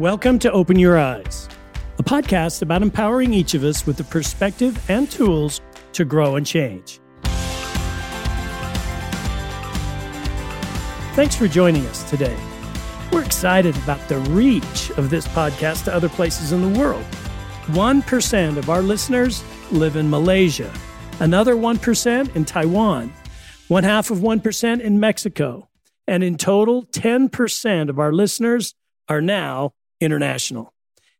Welcome to Open Your Eyes, a podcast about empowering each of us with the perspective and tools to grow and change. Thanks for joining us today. We're excited about the reach of this podcast to other places in the world. 1% of our listeners live in Malaysia, another 1% in Taiwan, one half of 1% in Mexico, and in total, 10% of our listeners are now international.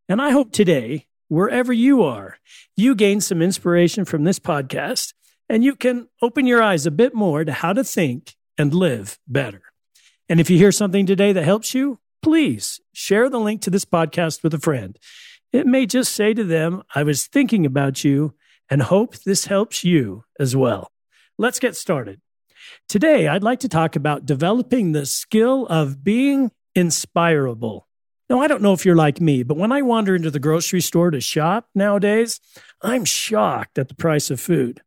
And I hope today, wherever you are, you gain some inspiration from this podcast and you can open your eyes a bit more to how to think and live better. And if you hear something today that helps you, please share the link to this podcast with a friend. It may just say to them, I was thinking about you and hope this helps you as well. Let's get started. Today, I'd like to talk about developing the skill of being inspirable. Now, I don't know if you're like me, but when I wander into the grocery store to shop nowadays, I'm shocked at the price of food.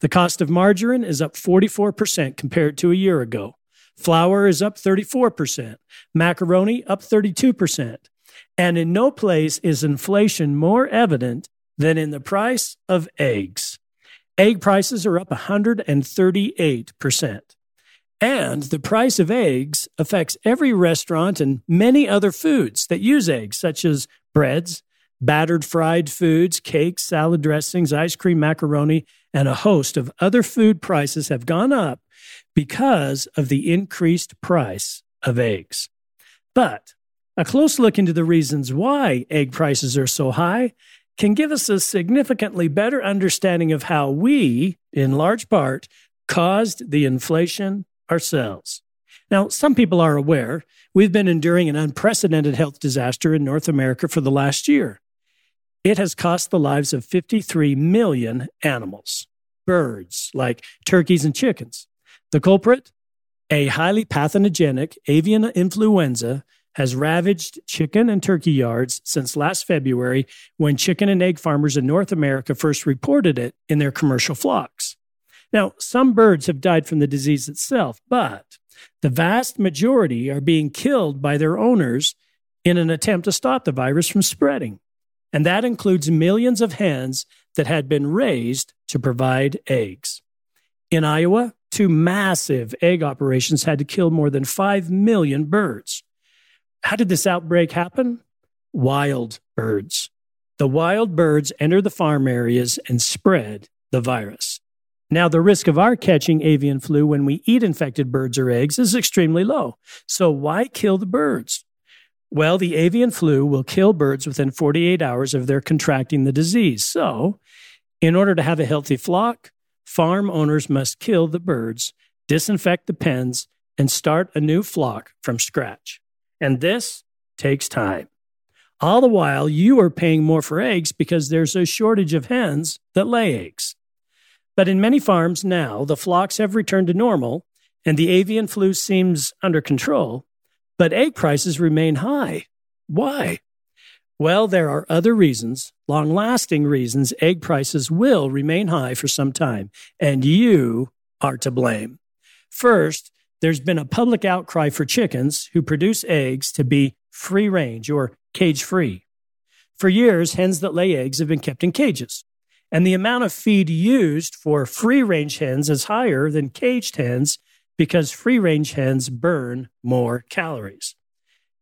The cost of margarine is up 44% compared to a year ago. Flour is up 34%. Macaroni up 32%. And in no place is inflation more evident than in the price of eggs. Egg prices are up 138%. And the price of eggs affects every restaurant and many other foods that use eggs, such as breads, battered fried foods, cakes, salad dressings, ice cream, macaroni, and a host of other food prices have gone up because of the increased price of eggs. But a close look into the reasons why egg prices are so high can give us a significantly better understanding of how we, in large part, caused the inflation ourselves. Now, some people are aware we've been enduring an unprecedented health disaster in North America for the last year. It has cost the lives of 53 million animals, birds like turkeys and chickens. The culprit? A highly pathogenic avian influenza has ravaged chicken and turkey yards since last February when chicken and egg farmers in North America first reported it in their commercial flocks. Now, some birds have died from the disease itself, but the vast majority are being killed by their owners in an attempt to stop the virus from spreading. And that includes millions of hens that had been raised to provide eggs. In Iowa, two massive egg operations had to kill more than 5 million birds. How did this outbreak happen? Wild birds. The wild birds enter the farm areas and spread the virus. Now, the risk of our catching avian flu when we eat infected birds or eggs is extremely low. So, why kill the birds? Well, the avian flu will kill birds within 48 hours of their contracting the disease. So, in order to have a healthy flock, farm owners must kill the birds, disinfect the pens, and start a new flock from scratch. And this takes time. All the while, you are paying more for eggs because there's a shortage of hens that lay eggs. But in many farms now, the flocks have returned to normal and the avian flu seems under control, but egg prices remain high. Why? Well, there are other reasons, long lasting reasons, egg prices will remain high for some time, and you are to blame. First, there's been a public outcry for chickens who produce eggs to be free range or cage free. For years, hens that lay eggs have been kept in cages. And the amount of feed used for free range hens is higher than caged hens because free range hens burn more calories.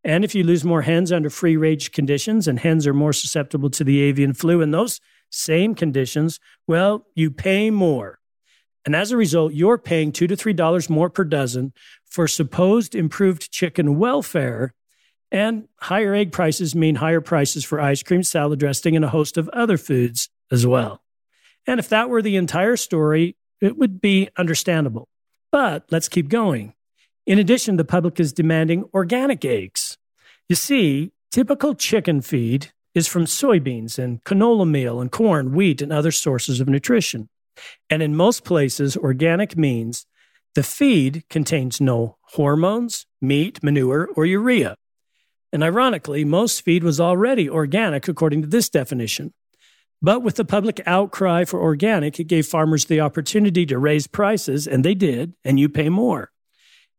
And if you lose more hens under free range conditions and hens are more susceptible to the avian flu in those same conditions, well, you pay more. And as a result, you're paying two to three dollars more per dozen for supposed improved chicken welfare. And higher egg prices mean higher prices for ice cream, salad dressing, and a host of other foods as well. And if that were the entire story, it would be understandable. But let's keep going. In addition, the public is demanding organic eggs. You see, typical chicken feed is from soybeans and canola meal and corn, wheat, and other sources of nutrition. And in most places, organic means the feed contains no hormones, meat, manure, or urea. And ironically, most feed was already organic according to this definition. But with the public outcry for organic, it gave farmers the opportunity to raise prices, and they did, and you pay more.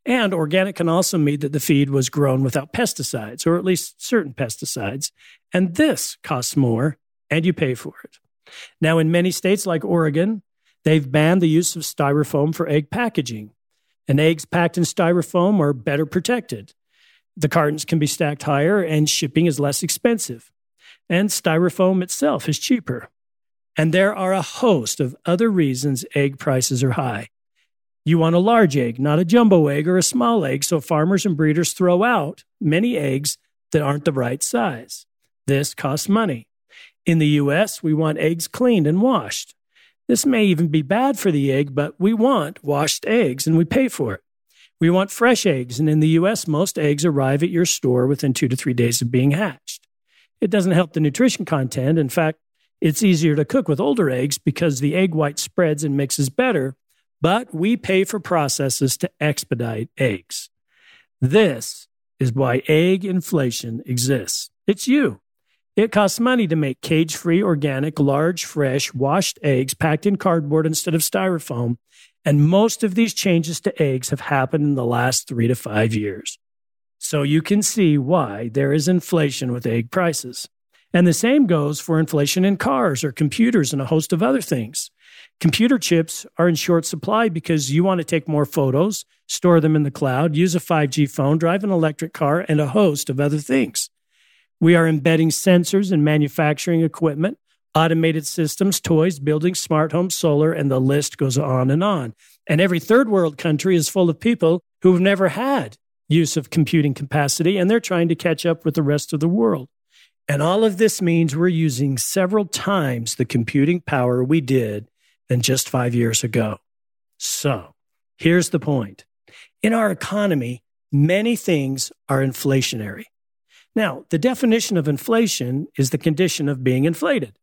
And organic can also mean that the feed was grown without pesticides, or at least certain pesticides. And this costs more, and you pay for it. Now, in many states like Oregon, they've banned the use of styrofoam for egg packaging. And eggs packed in styrofoam are better protected. The cartons can be stacked higher, and shipping is less expensive. And styrofoam itself is cheaper. And there are a host of other reasons egg prices are high. You want a large egg, not a jumbo egg or a small egg, so farmers and breeders throw out many eggs that aren't the right size. This costs money. In the US, we want eggs cleaned and washed. This may even be bad for the egg, but we want washed eggs and we pay for it. We want fresh eggs, and in the US, most eggs arrive at your store within two to three days of being hatched. It doesn't help the nutrition content. In fact, it's easier to cook with older eggs because the egg white spreads and mixes better, but we pay for processes to expedite eggs. This is why egg inflation exists. It's you. It costs money to make cage free, organic, large, fresh, washed eggs packed in cardboard instead of styrofoam. And most of these changes to eggs have happened in the last three to five years. So you can see why there is inflation with egg prices. And the same goes for inflation in cars or computers and a host of other things. Computer chips are in short supply because you want to take more photos, store them in the cloud, use a 5G phone, drive an electric car, and a host of other things. We are embedding sensors in manufacturing equipment, automated systems, toys, buildings, smart homes, solar, and the list goes on and on. And every third world country is full of people who've never had use of computing capacity, and they're trying to catch up with the rest of the world. And all of this means we're using several times the computing power we did than just five years ago. So here's the point. In our economy, many things are inflationary. Now, the definition of inflation is the condition of being inflated.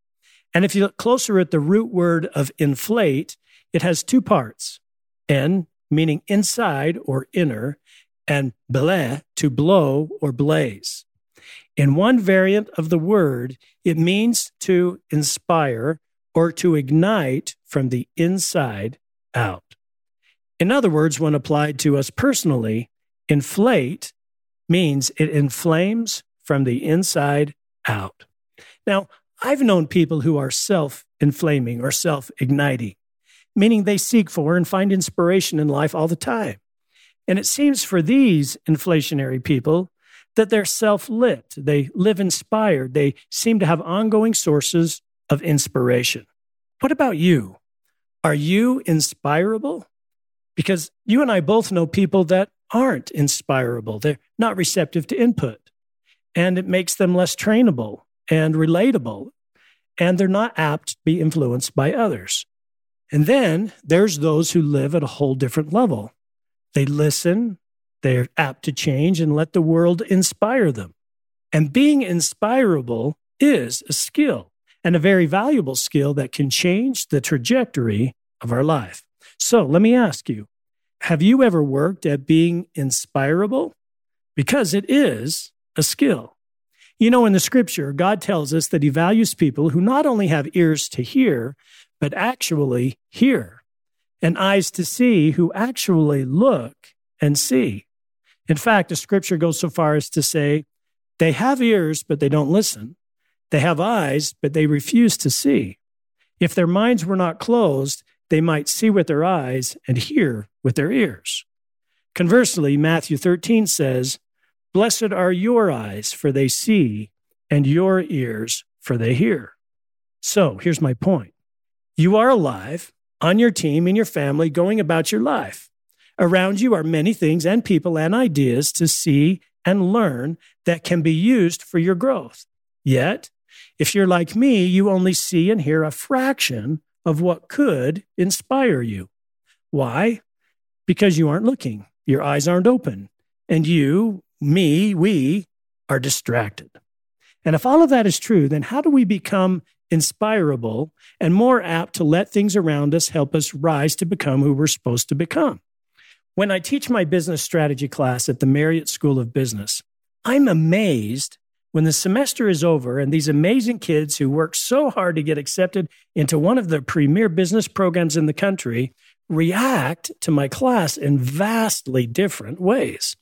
And if you look closer at the root word of inflate, it has two parts. N, meaning inside or inner, and ble, to blow or blaze. In one variant of the word, it means to inspire or to ignite from the inside out. In other words, when applied to us personally, inflate means it inflames from the inside out. Now, I've known people who are self inflaming or self igniting, meaning they seek for and find inspiration in life all the time. And it seems for these inflationary people that they're self lit, they live inspired, they seem to have ongoing sources of inspiration. What about you? Are you inspirable? Because you and I both know people that aren't inspirable. They're not receptive to input, and it makes them less trainable and relatable, and they're not apt to be influenced by others. And then there's those who live at a whole different level. They listen, they're apt to change, and let the world inspire them. And being inspirable is a skill and a very valuable skill that can change the trajectory of our life. So let me ask you have you ever worked at being inspirable? Because it is a skill. You know, in the scripture, God tells us that He values people who not only have ears to hear, but actually hear and eyes to see who actually look and see. In fact, the scripture goes so far as to say, they have ears, but they don't listen. They have eyes, but they refuse to see. If their minds were not closed, they might see with their eyes and hear with their ears. Conversely, Matthew 13 says, Blessed are your eyes, for they see, and your ears, for they hear. So here's my point you are alive, on your team, in your family, going about your life. Around you are many things and people and ideas to see and learn that can be used for your growth. Yet, if you're like me, you only see and hear a fraction of what could inspire you. Why? Because you aren't looking, your eyes aren't open, and you, me, we are distracted. And if all of that is true, then how do we become inspirable, and more apt to let things around us help us rise to become who we're supposed to become. When I teach my business strategy class at the Marriott School of Business, I'm amazed when the semester is over and these amazing kids who work so hard to get accepted into one of the premier business programs in the country react to my class in vastly different ways.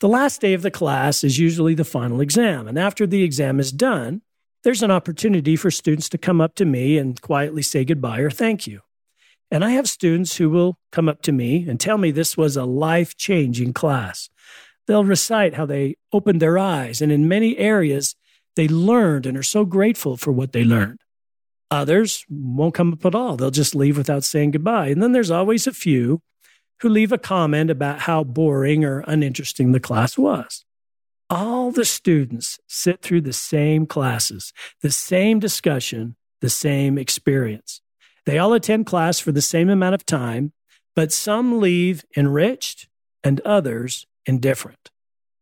The last day of the class is usually the final exam, and after the exam is done, there's an opportunity for students to come up to me and quietly say goodbye or thank you. And I have students who will come up to me and tell me this was a life changing class. They'll recite how they opened their eyes, and in many areas, they learned and are so grateful for what they learned. Others won't come up at all. They'll just leave without saying goodbye. And then there's always a few who leave a comment about how boring or uninteresting the class was. All the students sit through the same classes, the same discussion, the same experience. They all attend class for the same amount of time, but some leave enriched and others indifferent.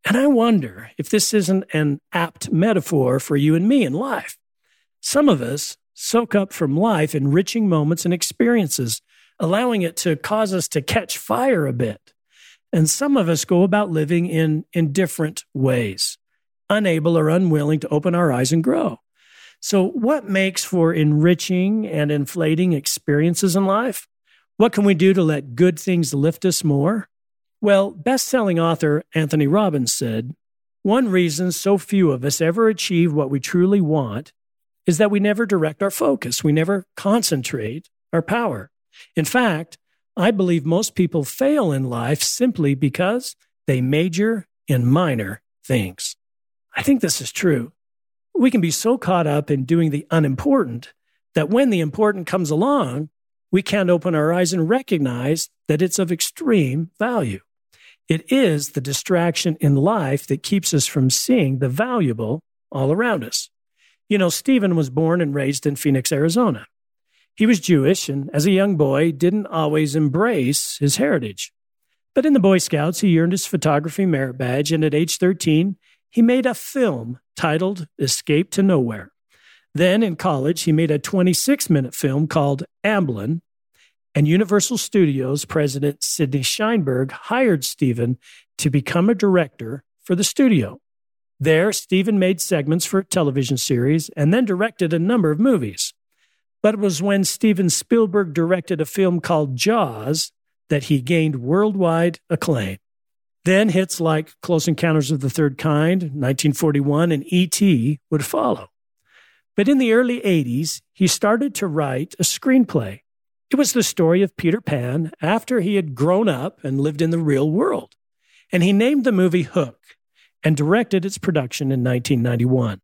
And I wonder if this isn't an apt metaphor for you and me in life. Some of us soak up from life enriching moments and experiences, allowing it to cause us to catch fire a bit. And some of us go about living in indifferent ways, unable or unwilling to open our eyes and grow. So, what makes for enriching and inflating experiences in life? What can we do to let good things lift us more? Well, best selling author Anthony Robbins said, One reason so few of us ever achieve what we truly want is that we never direct our focus, we never concentrate our power. In fact, I believe most people fail in life simply because they major in minor things. I think this is true. We can be so caught up in doing the unimportant that when the important comes along, we can't open our eyes and recognize that it's of extreme value. It is the distraction in life that keeps us from seeing the valuable all around us. You know, Steven was born and raised in Phoenix, Arizona. He was Jewish and as a young boy didn't always embrace his heritage. But in the Boy Scouts, he earned his photography merit badge, and at age 13, he made a film titled Escape to Nowhere. Then in college, he made a 26 minute film called Amblin, and Universal Studios president Sidney Sheinberg hired Steven to become a director for the studio. There, Steven made segments for a television series and then directed a number of movies. But it was when Steven Spielberg directed a film called Jaws that he gained worldwide acclaim. Then hits like Close Encounters of the Third Kind, 1941, and E.T. would follow. But in the early 80s, he started to write a screenplay. It was the story of Peter Pan after he had grown up and lived in the real world. And he named the movie Hook and directed its production in 1991.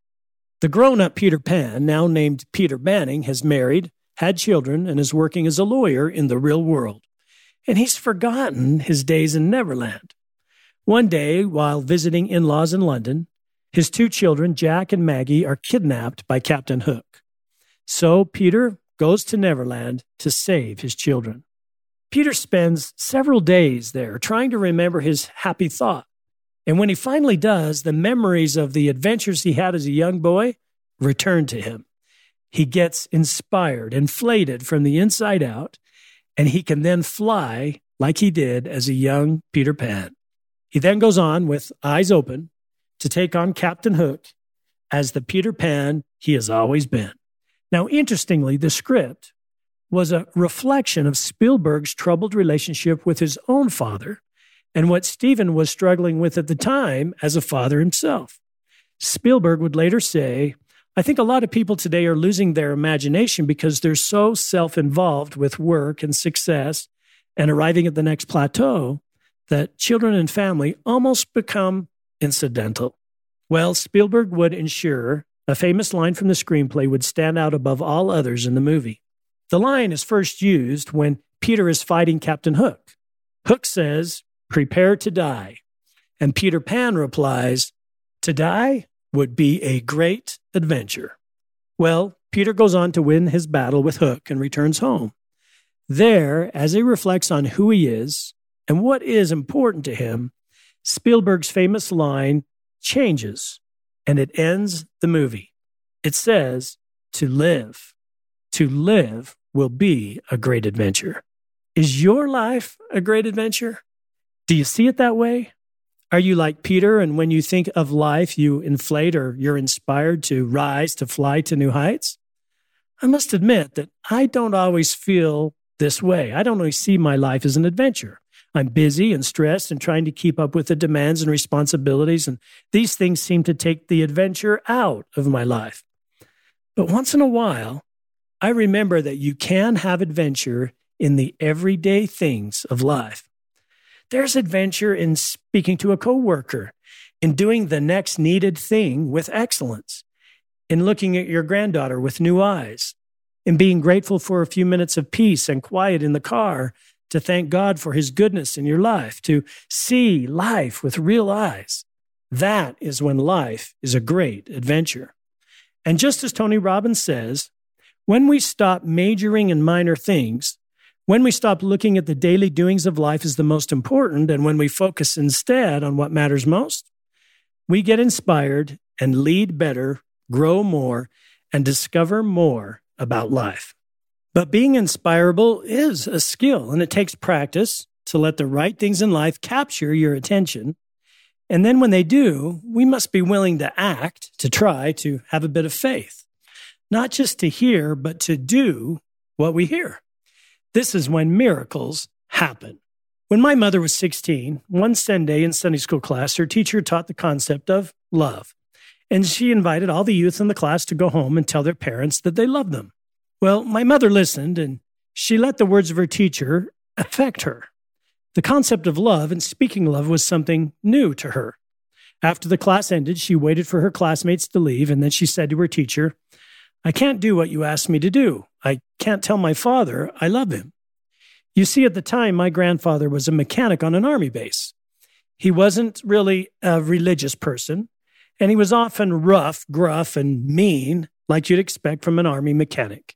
The grown up Peter Pan, now named Peter Banning, has married, had children, and is working as a lawyer in the real world. And he's forgotten his days in Neverland. One day, while visiting in laws in London, his two children, Jack and Maggie, are kidnapped by Captain Hook. So Peter goes to Neverland to save his children. Peter spends several days there trying to remember his happy thought and when he finally does, the memories of the adventures he had as a young boy return to him. He gets inspired, inflated from the inside out, and he can then fly like he did as a young Peter Pan. He then goes on with eyes open to take on Captain Hook as the Peter Pan he has always been. Now, interestingly, the script was a reflection of Spielberg's troubled relationship with his own father and what Steven was struggling with at the time as a father himself. Spielberg would later say, I think a lot of people today are losing their imagination because they're so self involved with work and success and arriving at the next plateau that children and family almost become incidental. Well, Spielberg would ensure a famous line from the screenplay would stand out above all others in the movie. The line is first used when Peter is fighting Captain Hook. Hook says, prepare to die. And Peter Pan replies, To die would be a great adventure. Well, Peter goes on to win his battle with Hook and returns home. There, as he reflects on who he is and what is important to him, Spielberg's famous line changes and it ends the movie. It says, To live. To live will be a great adventure. Is your life a great adventure? Do you see it that way? Are you like Peter, and when you think of life, you inflate or you're inspired to rise, to fly to new heights? I must admit that I don't always feel this way. I don't always see my life as an adventure. I'm busy and stressed and trying to keep up with the demands and responsibilities, and these things seem to take the adventure out of my life. But once in a while, I remember that you can have adventure in the everyday things of life. There's adventure in speaking to a coworker, in doing the next needed thing with excellence, in looking at your granddaughter with new eyes, in being grateful for a few minutes of peace and quiet in the car to thank God for his goodness in your life, to see life with real eyes. That is when life is a great adventure. And just as Tony Robbins says, when we stop majoring in minor things, when we stop looking at the daily doings of life as the most important, and when we focus instead on what matters most, we get inspired and lead better, grow more, and discover more about life. But being inspirable is a skill and it takes practice to let the right things in life capture your attention. And then when they do, we must be willing to act, to try to have a bit of faith, not just to hear, but to do what we hear. This is when miracles happen. When my mother was 16, one Sunday in Sunday school class, her teacher taught the concept of love. And she invited all the youth in the class to go home and tell their parents that they loved them. Well, my mother listened and she let the words of her teacher affect her. The concept of love and speaking love was something new to her. After the class ended, she waited for her classmates to leave and then she said to her teacher, I can't do what you asked me to do. I can't tell my father I love him. You see, at the time, my grandfather was a mechanic on an army base. He wasn't really a religious person, and he was often rough, gruff, and mean, like you'd expect from an army mechanic.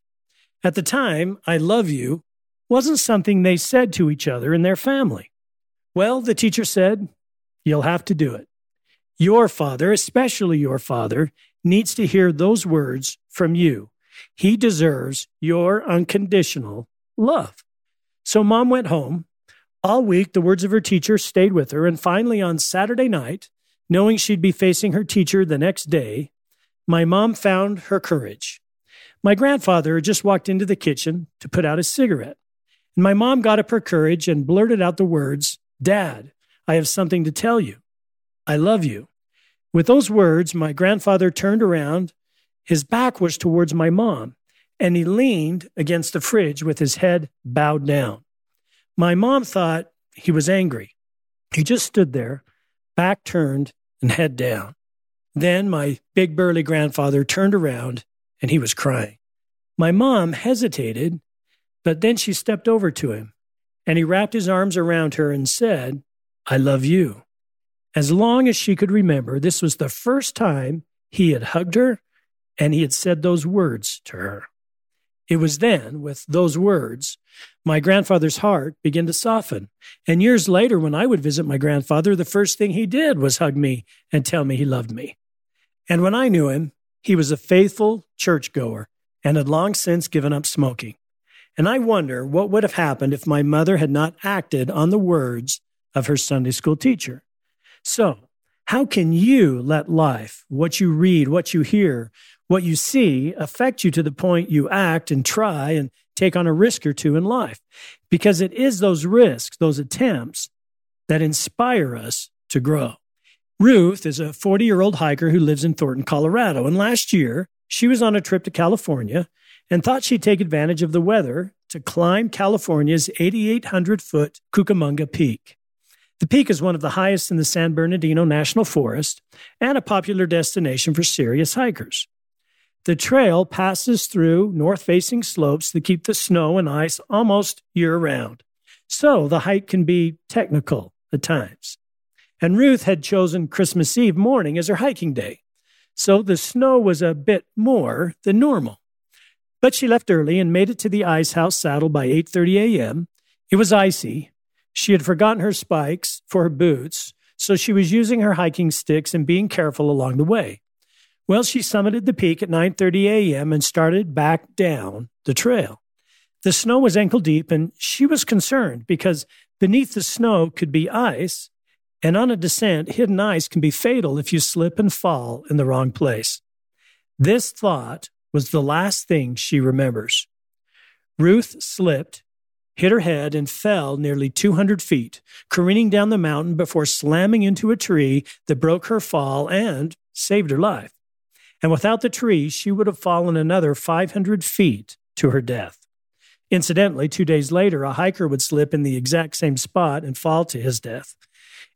At the time, I love you wasn't something they said to each other in their family. Well, the teacher said, You'll have to do it. Your father, especially your father, needs to hear those words from you. He deserves your unconditional love. So mom went home. All week, the words of her teacher stayed with her. And finally, on Saturday night, knowing she'd be facing her teacher the next day, my mom found her courage. My grandfather just walked into the kitchen to put out his cigarette. And my mom got up her courage and blurted out the words, Dad, I have something to tell you. I love you. With those words, my grandfather turned around. His back was towards my mom, and he leaned against the fridge with his head bowed down. My mom thought he was angry. He just stood there, back turned and head down. Then my big burly grandfather turned around and he was crying. My mom hesitated, but then she stepped over to him and he wrapped his arms around her and said, I love you. As long as she could remember, this was the first time he had hugged her and he had said those words to her. It was then, with those words, my grandfather's heart began to soften. And years later, when I would visit my grandfather, the first thing he did was hug me and tell me he loved me. And when I knew him, he was a faithful churchgoer and had long since given up smoking. And I wonder what would have happened if my mother had not acted on the words of her Sunday school teacher. So, how can you let life, what you read, what you hear, what you see, affect you to the point you act and try and take on a risk or two in life? Because it is those risks, those attempts that inspire us to grow. Ruth is a 40 year old hiker who lives in Thornton, Colorado. And last year, she was on a trip to California and thought she'd take advantage of the weather to climb California's 8,800 foot Cucamonga Peak. The peak is one of the highest in the San Bernardino National Forest and a popular destination for serious hikers. The trail passes through north facing slopes that keep the snow and ice almost year round. So the hike can be technical at times and Ruth had chosen Christmas Eve morning as her hiking day. So the snow was a bit more than normal. But she left early and made it to the ice house saddle by 8:30 a.m. It was icy. She had forgotten her spikes for her boots, so she was using her hiking sticks and being careful along the way. Well, she summited the peak at 9:30 a.m. and started back down the trail. The snow was ankle deep and she was concerned because beneath the snow could be ice and on a descent, hidden ice can be fatal if you slip and fall in the wrong place. This thought was the last thing she remembers. Ruth slipped hit her head, and fell nearly 200 feet, careening down the mountain before slamming into a tree that broke her fall and saved her life. And without the tree, she would have fallen another 500 feet to her death. Incidentally, two days later, a hiker would slip in the exact same spot and fall to his death.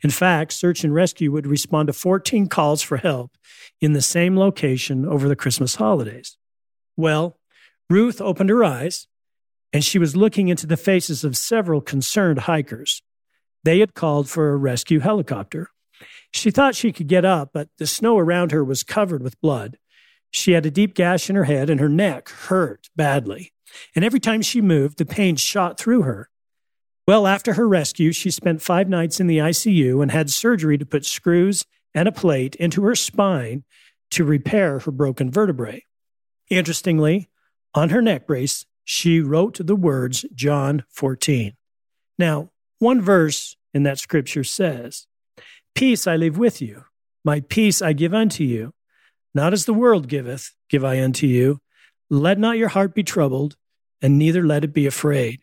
In fact, search and rescue would respond to 14 calls for help in the same location over the Christmas holidays. Well, Ruth opened her eyes and she was looking into the faces of several concerned hikers. They had called for a rescue helicopter. She thought she could get up, but the snow around her was covered with blood. She had a deep gash in her head and her neck hurt badly. And every time she moved, the pain shot through her. Well, after her rescue, she spent five nights in the ICU and had surgery to put screws and a plate into her spine to repair her broken vertebrae. Interestingly, on her neck brace, she wrote the words John 14. Now, one verse in that scripture says, Peace I leave with you, my peace I give unto you. Not as the world giveth, give I unto you. Let not your heart be troubled, and neither let it be afraid.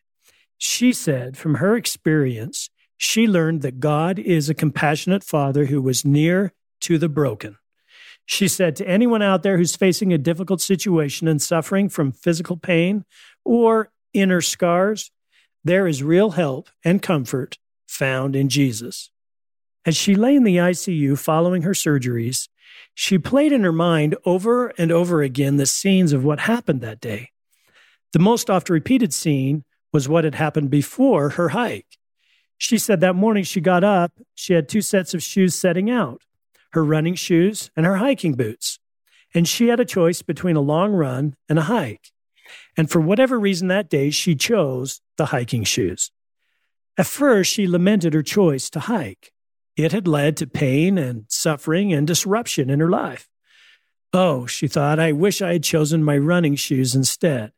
She said, from her experience, she learned that God is a compassionate father who was near to the broken. She said to anyone out there who's facing a difficult situation and suffering from physical pain or inner scars, there is real help and comfort found in Jesus. As she lay in the ICU following her surgeries, she played in her mind over and over again the scenes of what happened that day. The most oft repeated scene was what had happened before her hike. She said that morning she got up, she had two sets of shoes setting out her running shoes and her hiking boots. And she had a choice between a long run and a hike. And for whatever reason that day, she chose the hiking shoes. At first, she lamented her choice to hike. It had led to pain and suffering and disruption in her life. Oh, she thought, I wish I had chosen my running shoes instead.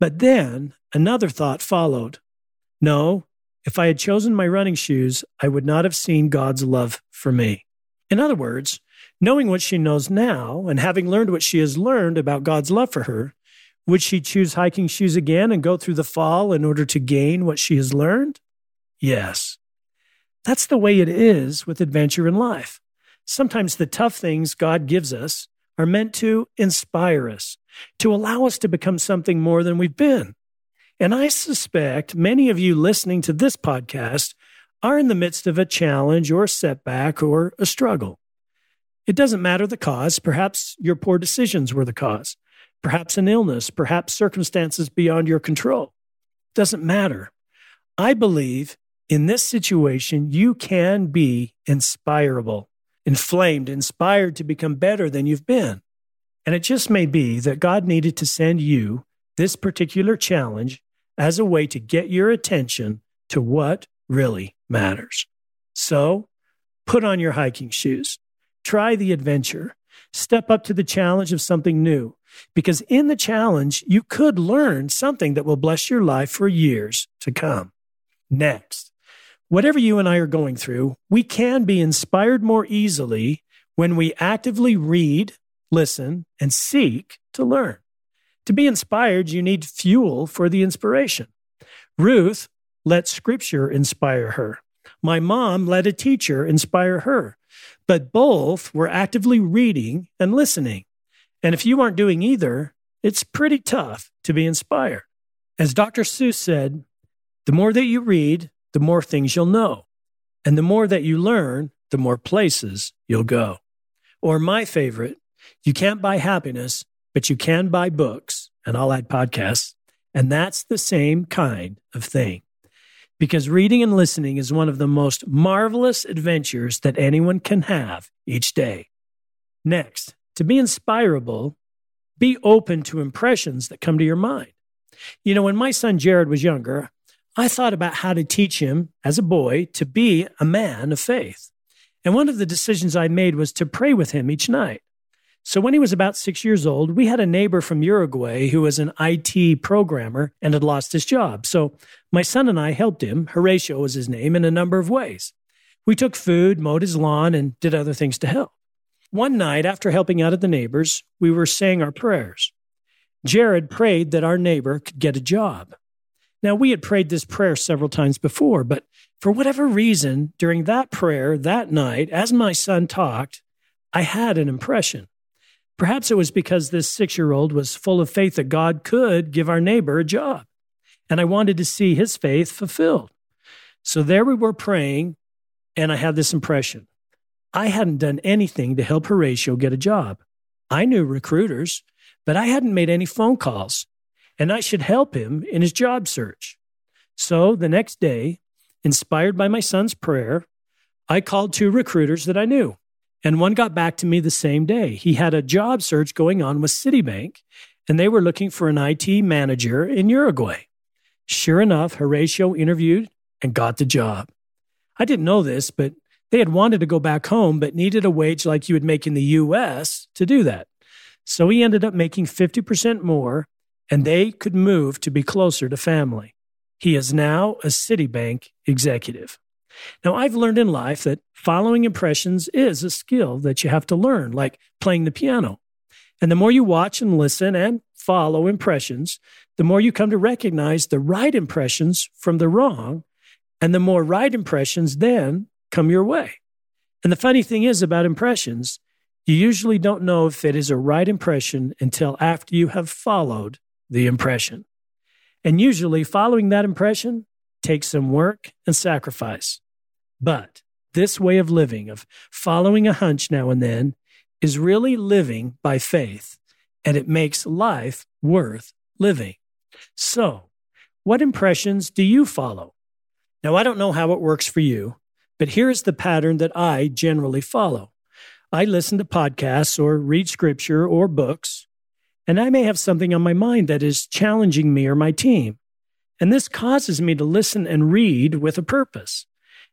But then another thought followed. No, if I had chosen my running shoes, I would not have seen God's love for me. In other words, knowing what she knows now and having learned what she has learned about God's love for her, would she choose hiking shoes again and go through the fall in order to gain what she has learned? Yes. That's the way it is with adventure in life. Sometimes the tough things God gives us are meant to inspire us, to allow us to become something more than we've been. And I suspect many of you listening to this podcast are in the midst of a challenge or setback or a struggle. It doesn't matter the cause. Perhaps your poor decisions were the cause. Perhaps an illness, perhaps circumstances beyond your control. Doesn't matter. I believe in this situation, you can be inspirable inflamed, inspired to become better than you've been. And it just may be that God needed to send you this particular challenge as a way to get your attention to what really matters. So put on your hiking shoes, try the adventure, step up to the challenge of something new, because in the challenge, you could learn something that will bless your life for years to come. Next, Whatever you and I are going through, we can be inspired more easily when we actively read, listen, and seek to learn. To be inspired, you need fuel for the inspiration. Ruth let scripture inspire her. My mom let a teacher inspire her. But both were actively reading and listening. And if you aren't doing either, it's pretty tough to be inspired. As Dr. Seuss said, the more that you read, the more things you'll know. And the more that you learn, the more places you'll go. Or my favorite, you can't buy happiness, but you can buy books, and I'll add podcasts. And that's the same kind of thing. Because reading and listening is one of the most marvelous adventures that anyone can have each day. Next, to be inspirable, be open to impressions that come to your mind. You know, when my son Jared was younger, I thought about how to teach him as a boy to be a man of faith. And one of the decisions I made was to pray with him each night. So when he was about six years old, we had a neighbor from Uruguay who was an IT programmer and had lost his job. So my son and I helped him, Horatio was his name, in a number of ways. We took food, mowed his lawn, and did other things to help. One night, after helping out at the neighbors, we were saying our prayers. Jared prayed that our neighbor could get a job. Now, we had prayed this prayer several times before, but for whatever reason, during that prayer that night, as my son talked, I had an impression. Perhaps it was because this six year old was full of faith that God could give our neighbor a job. And I wanted to see his faith fulfilled. So there we were praying, and I had this impression. I hadn't done anything to help Horatio get a job. I knew recruiters, but I hadn't made any phone calls, and I should help him in his job search. So the next day, inspired by my son's prayer, I called two recruiters that I knew. And one got back to me the same day. He had a job search going on with Citibank, and they were looking for an IT manager in Uruguay. Sure enough, Horatio interviewed and got the job. I didn't know this, but they had wanted to go back home, but needed a wage like you would make in the US to do that. So he ended up making 50% more, and they could move to be closer to family. He is now a Citibank executive. Now, I've learned in life that following impressions is a skill that you have to learn, like playing the piano. And the more you watch and listen and follow impressions, the more you come to recognize the right impressions from the wrong. And the more right impressions then come your way. And the funny thing is about impressions, you usually don't know if it is a right impression until after you have followed the impression. And usually, following that impression takes some work and sacrifice. But this way of living, of following a hunch now and then, is really living by faith, and it makes life worth living. So, what impressions do you follow? Now, I don't know how it works for you, but here is the pattern that I generally follow. I listen to podcasts or read scripture or books, and I may have something on my mind that is challenging me or my team. And this causes me to listen and read with a purpose.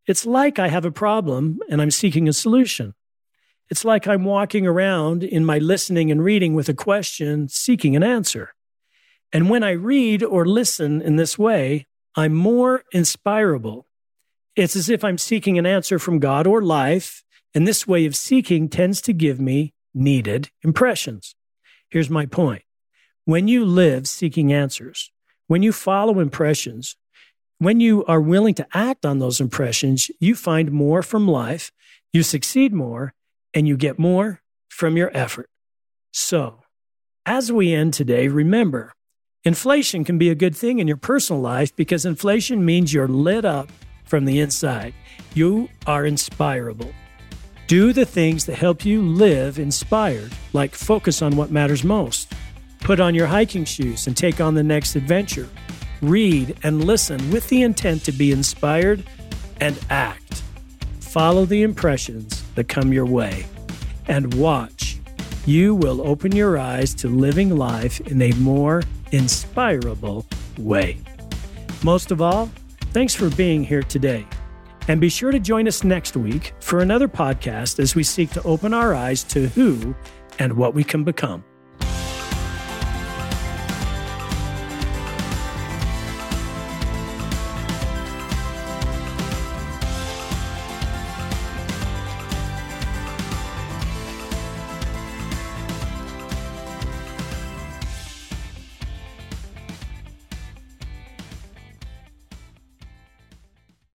It's like I have a problem and I'm seeking a solution. It's like I'm walking around in my listening and reading with a question, seeking an answer. And when I read or listen in this way, I'm more inspirable. It's as if I'm seeking an answer from God or life, and this way of seeking tends to give me needed impressions. Here's my point. When you live seeking answers, when you follow impressions, when you are willing to act on those impressions, you find more from life, you succeed more, and you get more from your effort. So, as we end today, remember inflation can be a good thing in your personal life because inflation means you're lit up from the inside. You are inspirable. Do the things that help you live inspired, like focus on what matters most. Put on your hiking shoes and take on the next adventure read, and listen with the intent to be inspired and act. Follow the impressions that come your way and watch. You will open your eyes to living life in a more inspirable way. Most of all, thanks for being here today. And be sure to join us next week for another podcast as we seek to open our eyes to who and what we can become.